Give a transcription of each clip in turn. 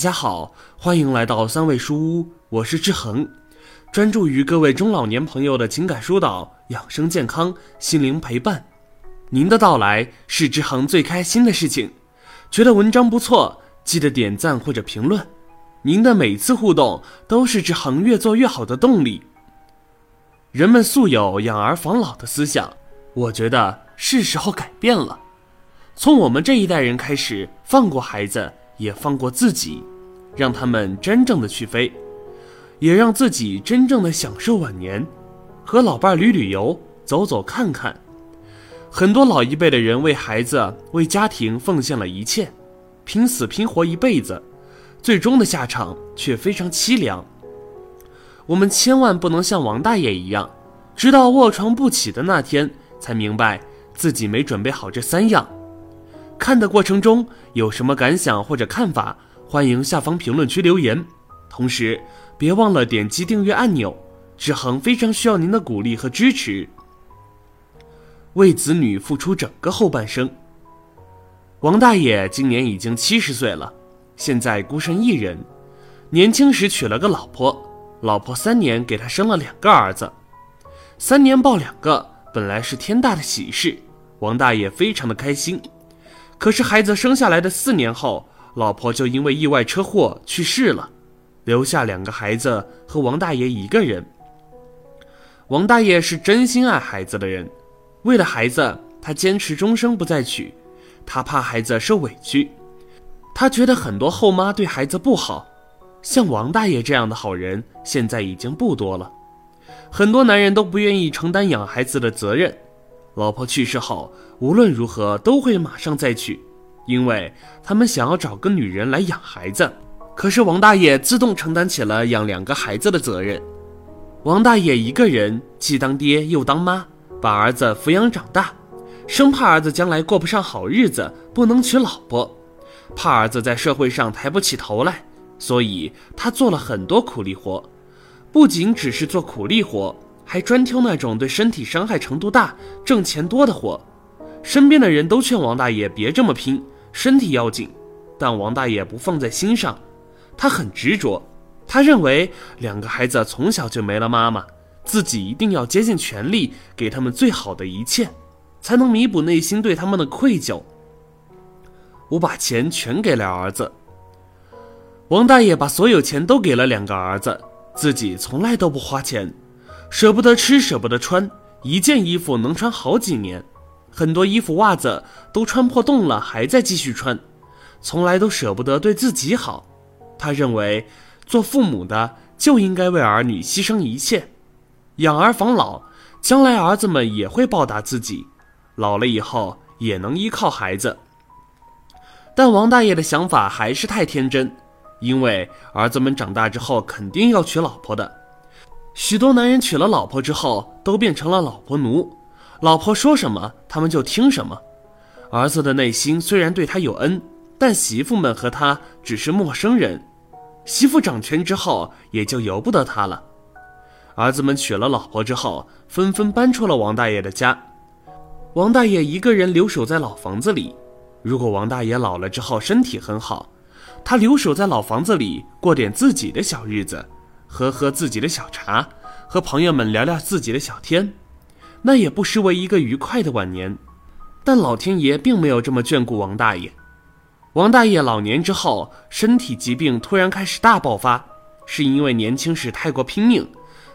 大家好，欢迎来到三味书屋，我是志恒，专注于各位中老年朋友的情感疏导、养生健康、心灵陪伴。您的到来是志恒最开心的事情。觉得文章不错，记得点赞或者评论。您的每次互动都是志恒越做越好的动力。人们素有养儿防老的思想，我觉得是时候改变了。从我们这一代人开始，放过孩子，也放过自己，让他们真正的去飞，也让自己真正的享受晚年，和老伴旅旅游，走走看看。很多老一辈的人为孩子、为家庭奉献了一切，拼死拼活一辈子，最终的下场却非常凄凉。我们千万不能像王大爷一样，直到卧床不起的那天，才明白自己没准备好这三样。看的过程中有什么感想或者看法，欢迎下方评论区留言。同时，别忘了点击订阅按钮，志恒非常需要您的鼓励和支持。为子女付出整个后半生。王大爷今年已经七十岁了，现在孤身一人。年轻时娶了个老婆，老婆三年给他生了两个儿子，三年抱两个本来是天大的喜事，王大爷非常的开心。可是孩子生下来的四年后，老婆就因为意外车祸去世了，留下两个孩子和王大爷一个人。王大爷是真心爱孩子的人。为了孩子，他坚持终生不再娶，他怕孩子受委屈。他觉得很多后妈对孩子不好，像王大爷这样的好人现在已经不多了。很多男人都不愿意承担养孩子的责任，老婆去世后，无论如何都会马上再娶，因为他们想要找个女人来养孩子。可是王大爷自动承担起了养两个孩子的责任。王大爷一个人既当爹又当妈。把儿子抚养长大，生怕儿子将来过不上好日子，不能娶老婆，怕儿子在社会上抬不起头来，所以他做了很多苦力活，不仅只是做苦力活，还专挑那种对身体伤害程度大、挣钱多的活。身边的人都劝王大爷别这么拼，身体要紧，但王大爷不放在心上，他很执着，他认为两个孩子从小就没了妈妈。自己一定要竭尽全力给他们最好的一切，才能弥补内心对他们的愧疚。我把钱全给了儿子。王大爷把所有钱都给了两个儿子，自己从来都不花钱，舍不得吃，舍不得穿，一件衣服能穿好几年，很多衣服袜子都穿破洞了，还在继续穿，从来都舍不得对自己好。他认为，做父母的就应该为儿女牺牲一切。养儿防老，将来儿子们也会报答自己，老了以后也能依靠孩子。但王大爷的想法还是太天真，因为儿子们长大之后肯定要娶老婆的。许多男人娶了老婆之后都变成了老婆奴，老婆说什么他们就听什么。儿子的内心虽然对他有恩，但媳妇们和他只是陌生人，媳妇掌权之后也就由不得他了。儿子们娶了老婆之后，纷纷搬出了王大爷的家。王大爷一个人留守在老房子里。如果王大爷老了之后身体很好，他留守在老房子里过点自己的小日子，喝喝自己的小茶，和朋友们聊聊自己的小天，那也不失为一个愉快的晚年。但老天爷并没有这么眷顾王大爷。王大爷老年之后，身体疾病突然开始大爆发，是因为年轻时太过拼命。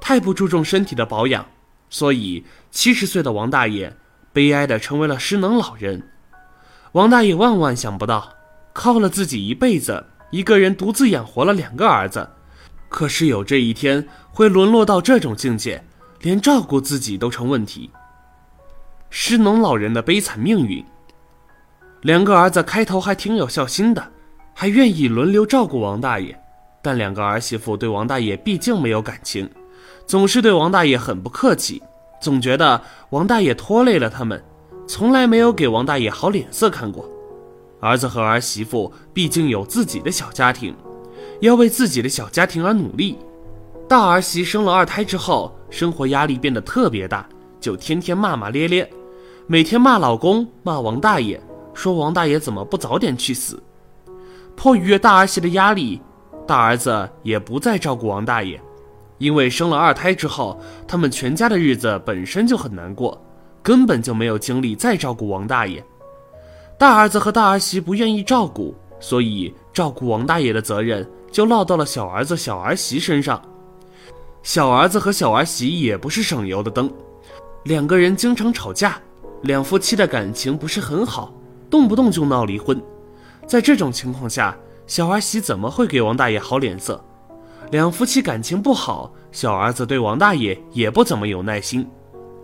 太不注重身体的保养，所以七十岁的王大爷悲哀的成为了失能老人。王大爷万万想不到，靠了自己一辈子，一个人独自养活了两个儿子，可是有这一天会沦落到这种境界，连照顾自己都成问题。失能老人的悲惨命运。两个儿子开头还挺有孝心的，还愿意轮流照顾王大爷，但两个儿媳妇对王大爷毕竟没有感情。总是对王大爷很不客气，总觉得王大爷拖累了他们，从来没有给王大爷好脸色看过。儿子和儿媳妇毕竟有自己的小家庭，要为自己的小家庭而努力。大儿媳生了二胎之后，生活压力变得特别大，就天天骂骂咧咧，每天骂老公，骂王大爷，说王大爷怎么不早点去死。迫于大儿媳的压力，大儿子也不再照顾王大爷，因为生了二胎之后，他们全家的日子本身就很难过，根本就没有精力再照顾王大爷。大儿子和大儿媳不愿意照顾，所以照顾王大爷的责任就落到了小儿子、小儿媳身上。小儿子和小儿媳也不是省油的灯，两个人经常吵架，两夫妻的感情不是很好，动不动就闹离婚。在这种情况下，小儿媳怎么会给王大爷好脸色？两夫妻感情不好，小儿子对王大爷也不怎么有耐心，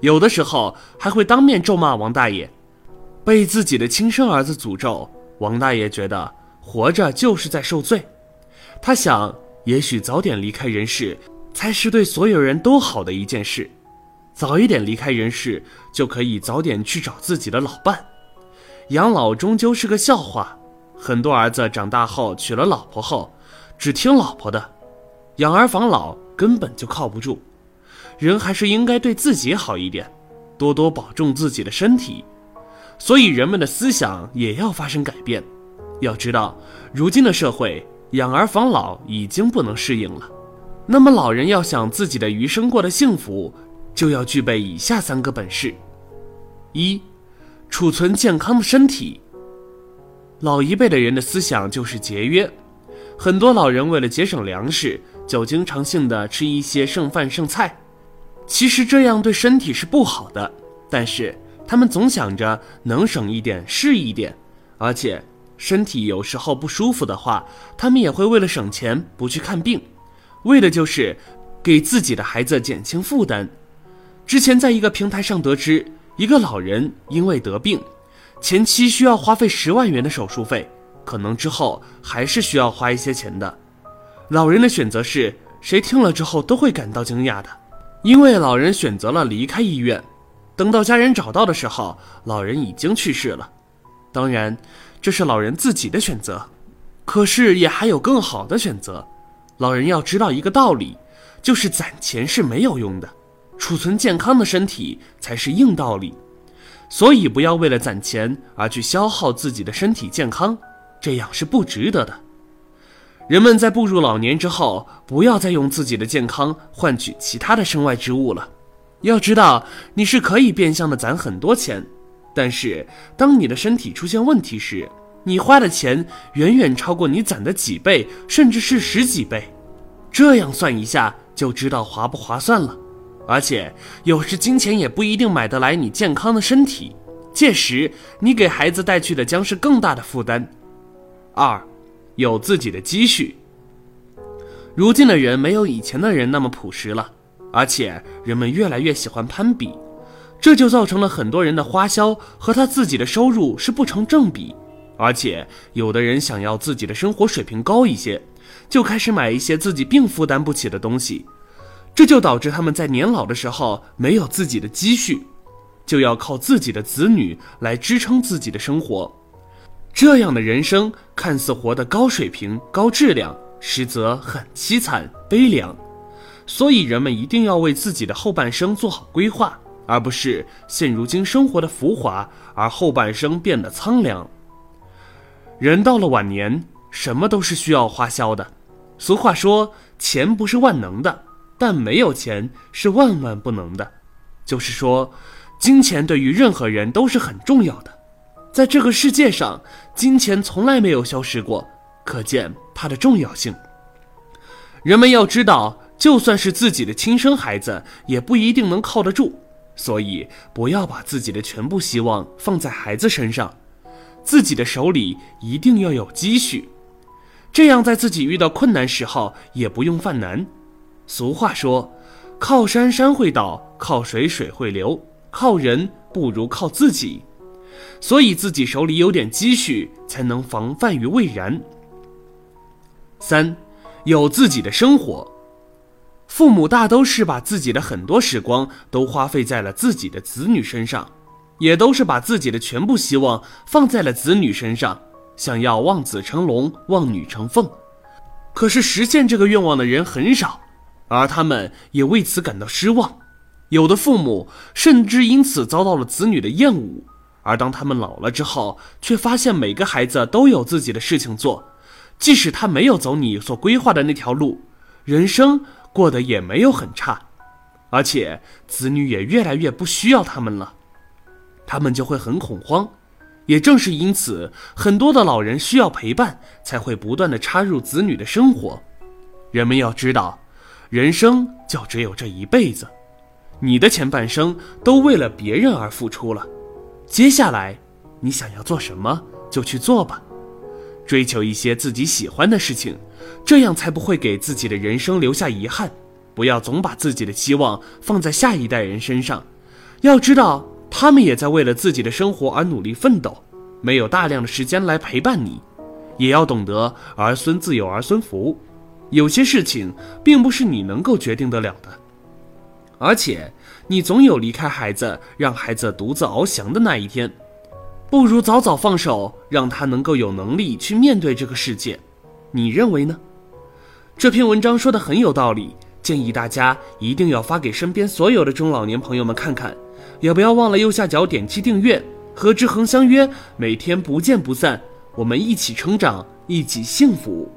有的时候还会当面咒骂王大爷。被自己的亲生儿子诅咒，王大爷觉得活着就是在受罪。他想，也许早点离开人世。才是对所有人都好的一件事，早一点离开人世，就可以早点去找自己的老伴。养老终究是个笑话，很多儿子长大后娶了老婆后，只听老婆的，养儿防老根本就靠不住。人还是应该对自己好一点，多多保重自己的身体。所以人们的思想也要发生改变。要知道，如今的社会，养儿防老已经不能适应了。那么，老人要想自己的余生过得幸福，就要具备以下三个本事：一、储存健康的身体。老一辈的人的思想就是节约，很多老人为了节省粮食，就经常性的吃一些剩饭剩菜。其实这样对身体是不好的，但是他们总想着能省一点是一点，而且身体有时候不舒服的话，他们也会为了省钱不去看病。为的就是给自己的孩子减轻负担。之前在一个平台上得知，一个老人因为得病，前期需要花费十万元的手术费，可能之后还是需要花一些钱的。老人的选择是谁听了之后都会感到惊讶的，因为老人选择了离开医院。等到家人找到的时候，老人已经去世了。当然，这是老人自己的选择，可是也还有更好的选择。老人要知道一个道理，就是攒钱是没有用的，储存健康的身体才是硬道理。所以不要为了攒钱而去消耗自己的身体健康，这样是不值得的。人们在步入老年之后，不要再用自己的健康换取其他的身外之物了。要知道，你是可以变相的攒很多钱，但是当你的身体出现问题时，你花的钱远远超过你攒的几倍，甚至是十几倍，这样算一下就知道划不划算了。而且有时金钱也不一定买得来你健康的身体，届时你给孩子带去的将是更大的负担。二，有自己的积蓄。如今的人没有以前的人那么朴实了，而且人们越来越喜欢攀比，这就造成了很多人的花销和他自己的收入是不成正比。而且，有的人想要自己的生活水平高一些，就开始买一些自己并负担不起的东西，这就导致他们在年老的时候没有自己的积蓄，就要靠自己的子女来支撑自己的生活。这样的人生看似活得高水平、高质量，实则很凄惨悲凉。所以，人们一定要为自己的后半生做好规划，而不是现如今生活的浮华，而后半生变得苍凉。人到了晚年，什么都是需要花销的。俗话说，钱不是万能的，但没有钱是万万不能的。就是说，金钱对于任何人都是很重要的。在这个世界上，金钱从来没有消失过，可见它的重要性。人们要知道，就算是自己的亲生孩子，也不一定能靠得住。所以，不要把自己的全部希望放在孩子身上。自己的手里一定要有积蓄，这样在自己遇到困难时候也不用犯难。俗话说：“靠山山会倒，靠水水会流，靠人不如靠自己。”所以自己手里有点积蓄，才能防范于未然。三，有自己的生活。父母大都是把自己的很多时光都花费在了自己的子女身上。也都是把自己的全部希望放在了子女身上，想要望子成龙、望女成凤。可是实现这个愿望的人很少，而他们也为此感到失望。有的父母甚至因此遭到了子女的厌恶。而当他们老了之后，却发现每个孩子都有自己的事情做，即使他没有走你所规划的那条路，人生过得也没有很差，而且子女也越来越不需要他们了，他们就会很恐慌。也正是因此，很多的老人需要陪伴，才会不断的插入子女的生活。人们要知道，人生就只有这一辈子，你的前半生都为了别人而付出了，接下来你想要做什么就去做吧，追求一些自己喜欢的事情，这样才不会给自己的人生留下遗憾。不要总把自己的希望放在下一代人身上，要知道。他们也在为了自己的生活而努力奋斗，没有大量的时间来陪伴你，也要懂得儿孙自有儿孙福，有些事情并不是你能够决定得了的，而且你总有离开孩子，让孩子独自翱翔的那一天，不如早早放手，让他能够有能力去面对这个世界，你认为呢？这篇文章说的很有道理，建议大家一定要发给身边所有的中老年朋友们看看。也不要忘了右下角点击订阅，和之恒相约，每天不见不散。我们一起成长，一起幸福。